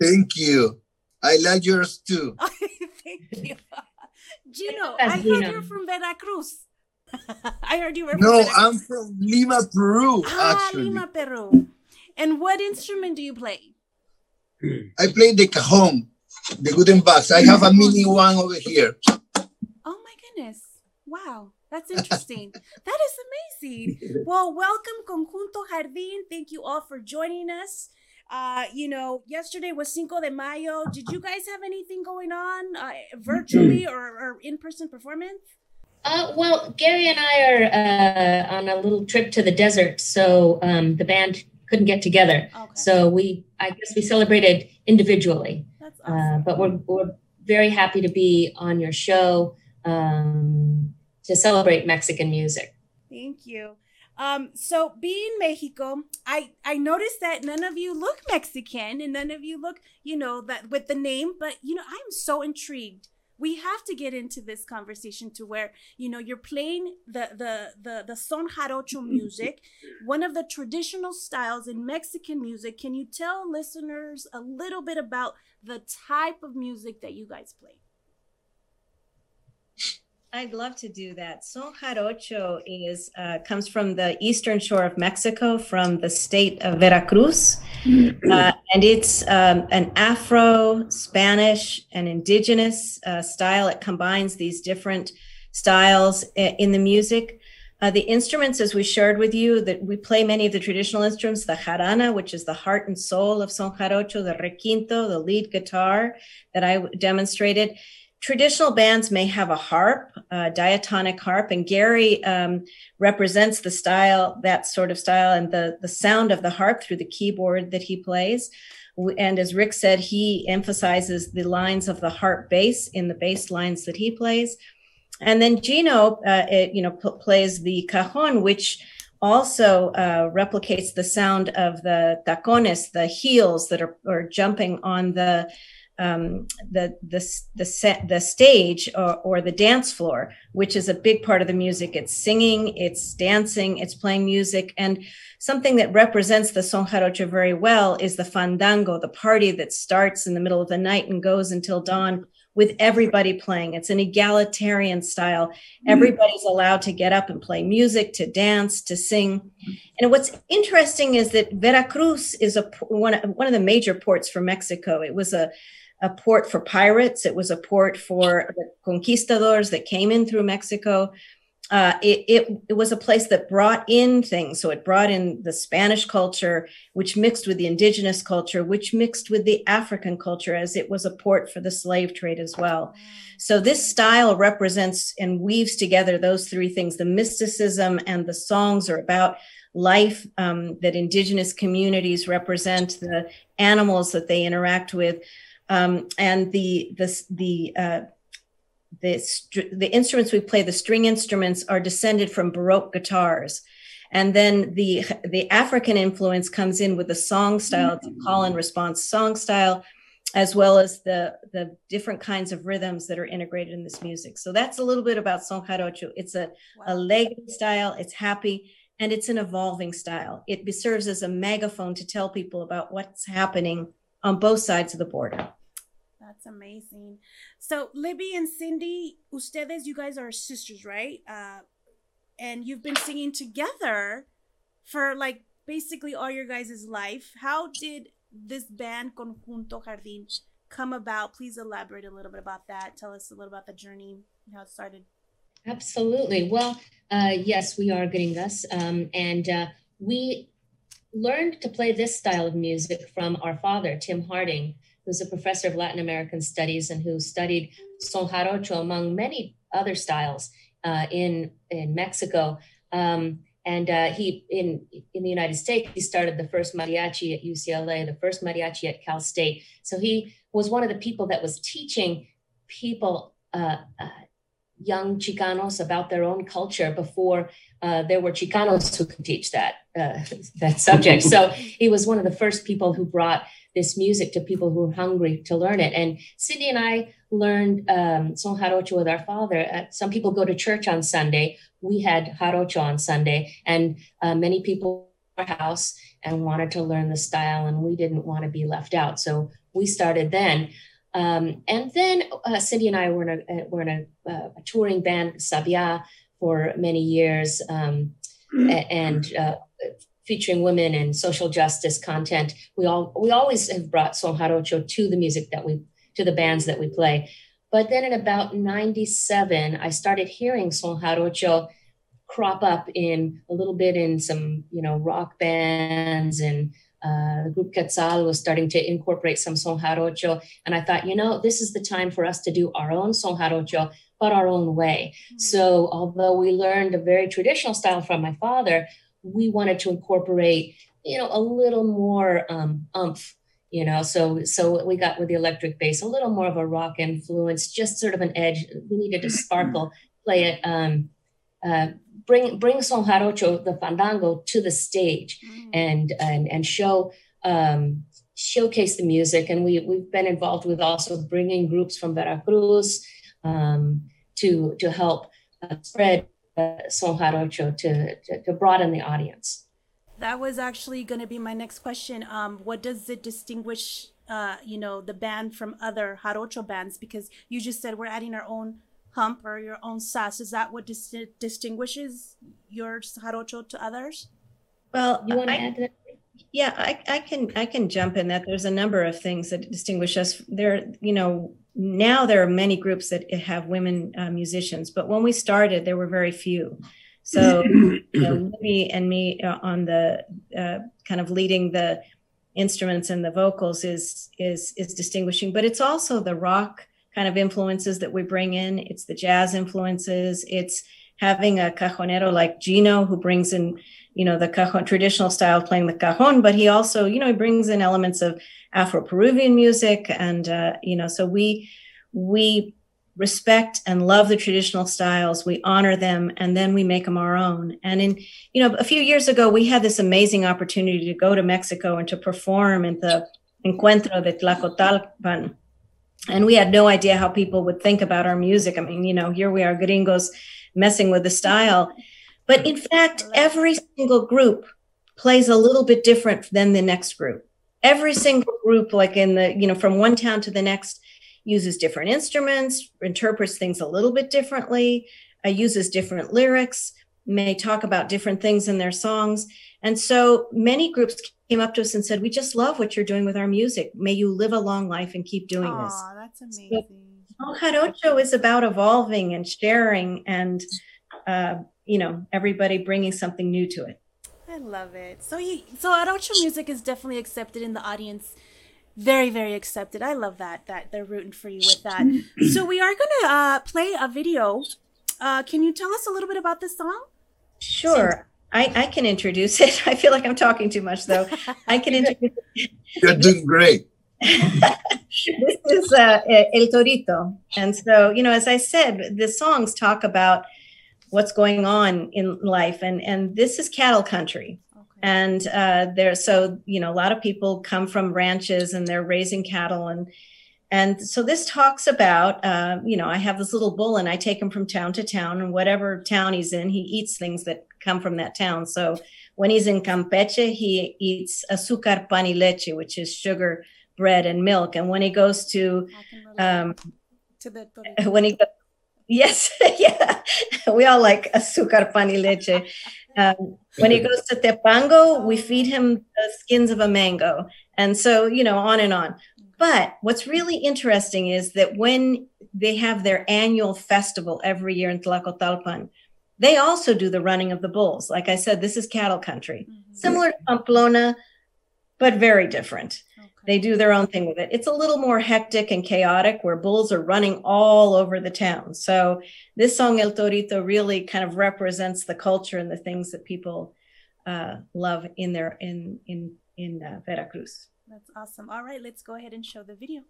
Thank you. I like yours too. Thank you. Gino, Yes, I heard you're from Veracruz. I heard you were from No, Veracruz. I'm from Lima, Peru, Ah, actually. Lima, Peru. And what instrument do you play? I play the cajon, the wooden box. I have a mini one over here. Oh my goodness. Wow. That's interesting. that is amazing. Well, welcome, Conjunto Jardín. Thank you all for joining us. Uh, you know, yesterday was Cinco de Mayo. Did you guys have anything going on uh, virtually or, or in person performance? Uh, well, Gary and I are uh, on a little trip to the desert, so um, the band couldn't get together. Okay. So we, I guess, we celebrated individually. That's Uh, but we're we're very happy to be on your show um, to celebrate Mexican music. Thank you. Um, so being Mexico, I I noticed that none of you look Mexican and none of you look, you know, that with the name, but you know, I'm so intrigued. We have to get into this conversation to where, you know, you're playing the the the the son jarocho music, one of the traditional styles in Mexican music. Can you tell listeners a little bit about the type of music that you guys play? I'd love to do that. Son jarocho is uh, comes from the eastern shore of Mexico, from the state of Veracruz, uh, and it's um, an Afro, Spanish, and indigenous uh, style. It combines these different styles in the music. Uh, the instruments, as we shared with you, that we play many of the traditional instruments, the jarana, which is the heart and soul of son jarocho, the requinto, the lead guitar that I demonstrated. Traditional bands may have a harp, a diatonic harp, and Gary um, represents the style, that sort of style, and the, the sound of the harp through the keyboard that he plays. And as Rick said, he emphasizes the lines of the harp bass in the bass lines that he plays. And then Gino, uh, it, you know, p- plays the cajon, which also uh, replicates the sound of the tacones, the heels that are, are jumping on the um, the the the set the stage or, or the dance floor, which is a big part of the music. It's singing, it's dancing, it's playing music, and something that represents the son jarocho very well is the fandango, the party that starts in the middle of the night and goes until dawn with everybody playing. It's an egalitarian style. Everybody's allowed to get up and play music, to dance, to sing. And what's interesting is that Veracruz is a one, one of the major ports for Mexico. It was a a port for pirates. It was a port for the conquistadors that came in through Mexico. Uh, it, it, it was a place that brought in things. So it brought in the Spanish culture, which mixed with the indigenous culture, which mixed with the African culture, as it was a port for the slave trade as well. So this style represents and weaves together those three things. The mysticism and the songs are about life that um, indigenous communities represent, the animals that they interact with um, and the the the uh, the str- the instruments we play, the string instruments, are descended from Baroque guitars, and then the the African influence comes in with the song style, the call and response song style, as well as the the different kinds of rhythms that are integrated in this music. So that's a little bit about son jarocho. It's a a leg style. It's happy. And it's an evolving style. It serves as a megaphone to tell people about what's happening on both sides of the border. That's amazing. So Libby and Cindy, ustedes, you guys are sisters, right? Uh, and you've been singing together for like basically all your guys' life. How did this band Conjunto Jardín come about? Please elaborate a little bit about that. Tell us a little about the journey, how it started. Absolutely. Well, uh, yes, we are gringas. Um, and uh, we learned to play this style of music from our father, Tim Harding, who's a professor of Latin American studies and who studied son jarocho among many other styles uh, in, in Mexico. Um, and uh, he, in, in the United States, he started the first mariachi at UCLA, the first mariachi at Cal State. So he was one of the people that was teaching people uh, uh, young Chicanos about their own culture before uh, there were Chicanos who could teach that uh, that subject. So he was one of the first people who brought this music to people who were hungry to learn it. And Cindy and I learned um, son jarocho with our father. Uh, some people go to church on Sunday. We had jarocho on Sunday, and uh, many people in our house and wanted to learn the style, and we didn't want to be left out. So we started then. Um, and then uh, Cindy and I were in a, were in a, uh, a touring band, Sabia, for many years, um, and uh, featuring women and social justice content. We all we always have brought son jarocho to the music that we to the bands that we play. But then in about '97, I started hearing son jarocho crop up in a little bit in some you know rock bands and uh, the group Quetzal was starting to incorporate some son jarocho. And I thought, you know, this is the time for us to do our own son jarocho, but our own way. So although we learned a very traditional style from my father, we wanted to incorporate, you know, a little more um, umph. You know, so so we got with the electric bass a little more of a rock influence, just sort of an edge. We needed to sparkle, play it, um, uh, bring bring son jarocho, the fandango, to the stage, and and and show um, showcase the music. And we we've been involved with also bringing groups from Veracruz um, to to help uh, spread uh, son jarocho to, to to broaden the audience. That was actually going to be my next question. Um, what does it distinguish, uh, you know, the band from other jarocho bands? Because you just said we're adding our own hump or your own sass. Is that what dis- distinguishes your jarocho to others? Well, You want to I- add to that? Yeah, I, I can I can jump in that. There's a number of things that distinguish us. There, you know, now there are many groups that have women uh, musicians, but when we started, there were very few. So, you know, Libby and me uh, on the uh, kind of leading the instruments and the vocals is is is distinguishing. But it's also the rock kind of influences that we bring in. It's the jazz influences. It's having a cajonero like Gino who brings in you know the cajon traditional style of playing the cajon but he also you know he brings in elements of afro-peruvian music and uh, you know so we we respect and love the traditional styles. We honor them and then we make them our own. And in you know a few years ago we had this amazing opportunity to go to mexico and to perform in the encuentro de tlacotalpan. And we had no idea how people would think about our music. I mean you know here we are gringos messing with the style but in fact, every single group plays a little bit different than the next group. Every single group, like in the, you know, from one town to the next, uses different instruments, interprets things a little bit differently, uh, uses different lyrics, may talk about different things in their songs. And so many groups came up to us and said, We just love what you're doing with our music. May you live a long life and keep doing this. Aw, that's amazing. El Jarocho is about evolving and sharing and, uh, you know, everybody bringing something new to it. I love it. So you, so Jarocho music is definitely accepted in the audience. Very, very accepted. I love that. That they're rooting for you with that. so we are gonna uh, play a video. Uh, can you tell us a little bit about this song? Sure. I, I can introduce it. I feel like I'm talking too much, though. I can introduce You're doing great. this is uh, El Torito. And so, you know, as I said, the songs talk about what's going on in life, and and this is cattle country. And uh, there, so you know, a lot of people come from ranches and they're raising cattle, and and so this talks about, uh, you know, I have this little bull and I take him from town to town, and whatever town he's in, he eats things that come from that town. So when he's in Campeche, he eats azúcar pan y leche, which is sugar, bread, and milk. And when he goes to, um, To the when he goes, yes, yeah, we all like azúcar pan y leche. Um, when he goes to Tepango, we feed him the skins of a mango, and so you know, on and on. But what's really interesting is that when they have their annual festival every year in Tlacotalpan, they also do the running of the bulls. Like I said, this is cattle country, similar to Pamplona, but very different. They do their own thing with it. It's a little more hectic and chaotic where bulls are running all over the town. So this song El Torito really kind of represents the culture and the things that people uh, love in their in in in uh, Veracruz. That's awesome. All right, let's go ahead and show the video.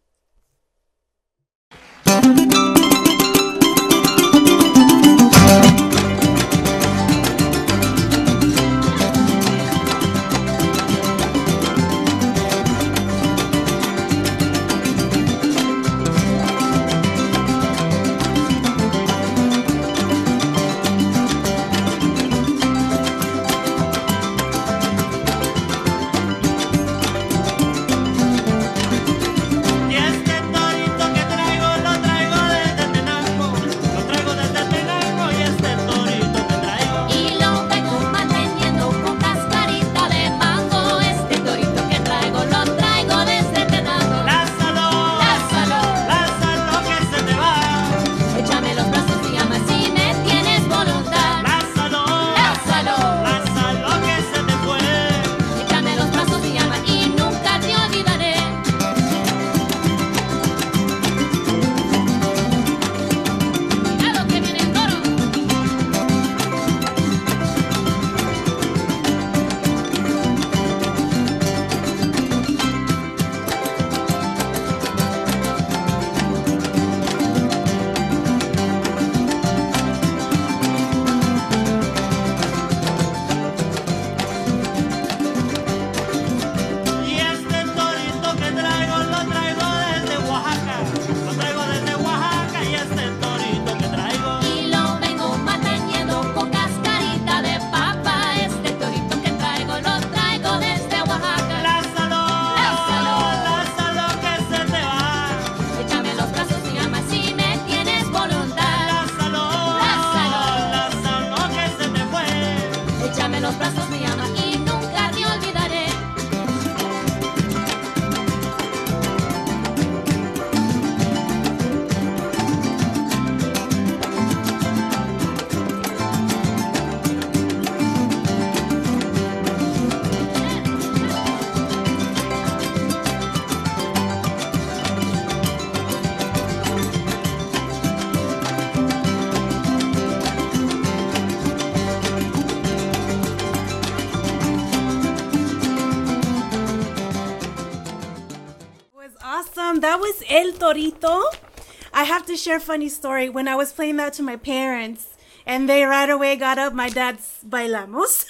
Share a funny story. When I was playing that to my parents, and they right away got up. My dad's bailamos.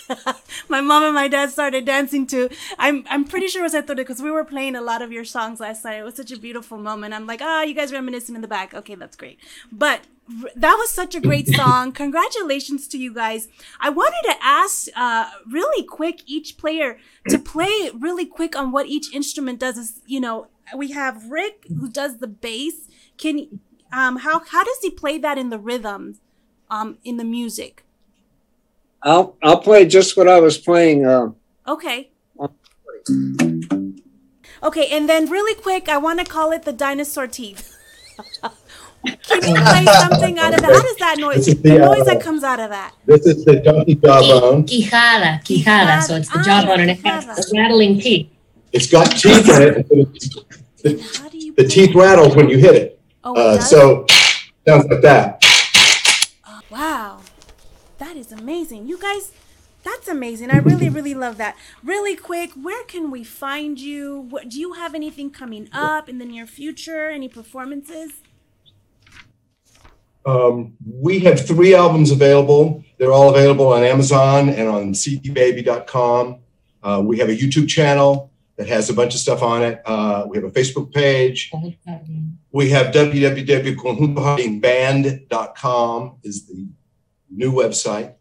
my mom and my dad started dancing too. I'm I'm pretty sure it was at because we were playing a lot of your songs last night. It was such a beautiful moment. I'm like, ah, oh, you guys reminiscing in the back. Okay, that's great. But that was such a great song. Congratulations to you guys. I wanted to ask uh, really quick each player to play really quick on what each instrument does. Is you know we have Rick who does the bass. Can um how how does he play that in the rhythms? um in the music? I'll I'll play just what I was playing. Uh, okay. Okay, and then really quick, I want to call it the dinosaur teeth. Can you play something out of that? How does that noise? The, the noise uh, that comes out of that. This is the donkey jawbone. Quijada, quijada. So it's the jawbone and it has the rattling teeth. It's got teeth in it. The, the teeth rattles when you hit it. Oh, uh, so sounds like that. Wow, that is amazing. You guys, that's amazing. I really, really love that. Really quick, where can we find you? What, do you have anything coming up in the near future? Any performances? Um, we have three albums available. They're all available on Amazon and on cdbaby.com. Uh, we have a YouTube channel that has a bunch of stuff on it. Uh, we have a Facebook page. We have www.conjuntojardinband.com is the new website.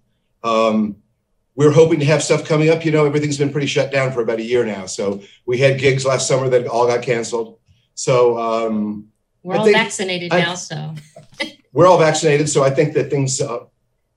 Um, we're hoping to have stuff coming up. You know, everything's been pretty shut down for about a year now. So we had gigs last summer that all got canceled. So um, we're I all vaccinated I, now. So we're all vaccinated. So I think that things, uh,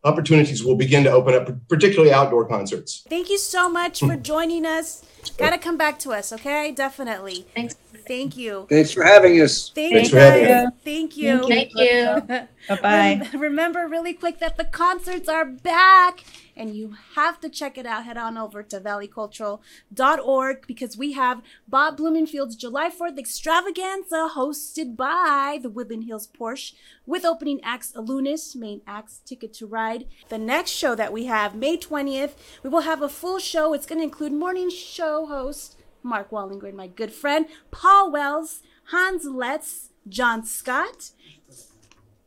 opportunities will begin to open up, particularly outdoor concerts. Thank you so much for joining us. Got to come back to us, okay? Definitely. Thanks. Thank you. Thanks for having us. Thank Thanks you. For having us. Thank you. Thank you. bye bye. Remember, really quick, that the concerts are back and you have to check it out. Head on over to valleycultural.org because we have Bob Blumenfield's July 4th extravaganza hosted by the Woodland Hills Porsche with opening acts Alunis, main acts Ticket to Ride. The next show that we have, May 20th, we will have a full show. It's going to include morning show host Mark Wallengren, my good friend, Paul Wells, Hans Letts, John Scott,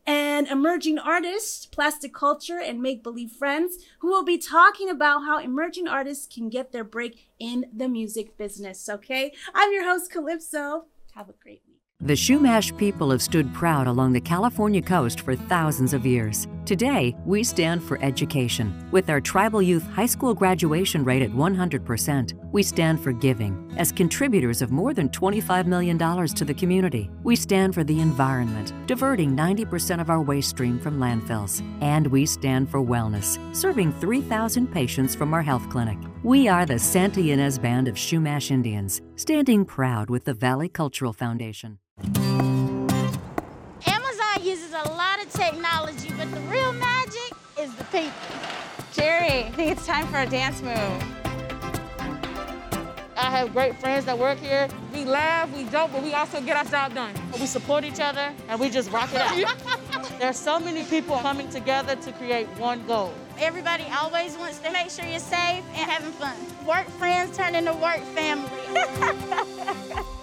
and emerging artists, plastic culture, and make believe friends who will be talking about how emerging artists can get their break in the music business. Okay, I'm your host, Calypso. Have a great. The Chumash people have stood proud along the California coast for thousands of years. Today, we stand for education. With our tribal youth high school graduation rate at 100%, we stand for giving. As contributors of more than $25 million to the community, we stand for the environment, diverting 90% of our waste stream from landfills. And we stand for wellness, serving 3,000 patients from our health clinic. We are the Santa Ynez Band of Chumash Indians, standing proud with the Valley Cultural Foundation. Amazon uses a lot of technology, but the real magic is the people. Jerry, I think it's time for a dance move. I have great friends that work here. We laugh, we joke, but we also get our job done. We support each other and we just rock it out. There's so many people coming together to create one goal. Everybody always wants to make sure you're safe and having fun. Work friends turn into work family.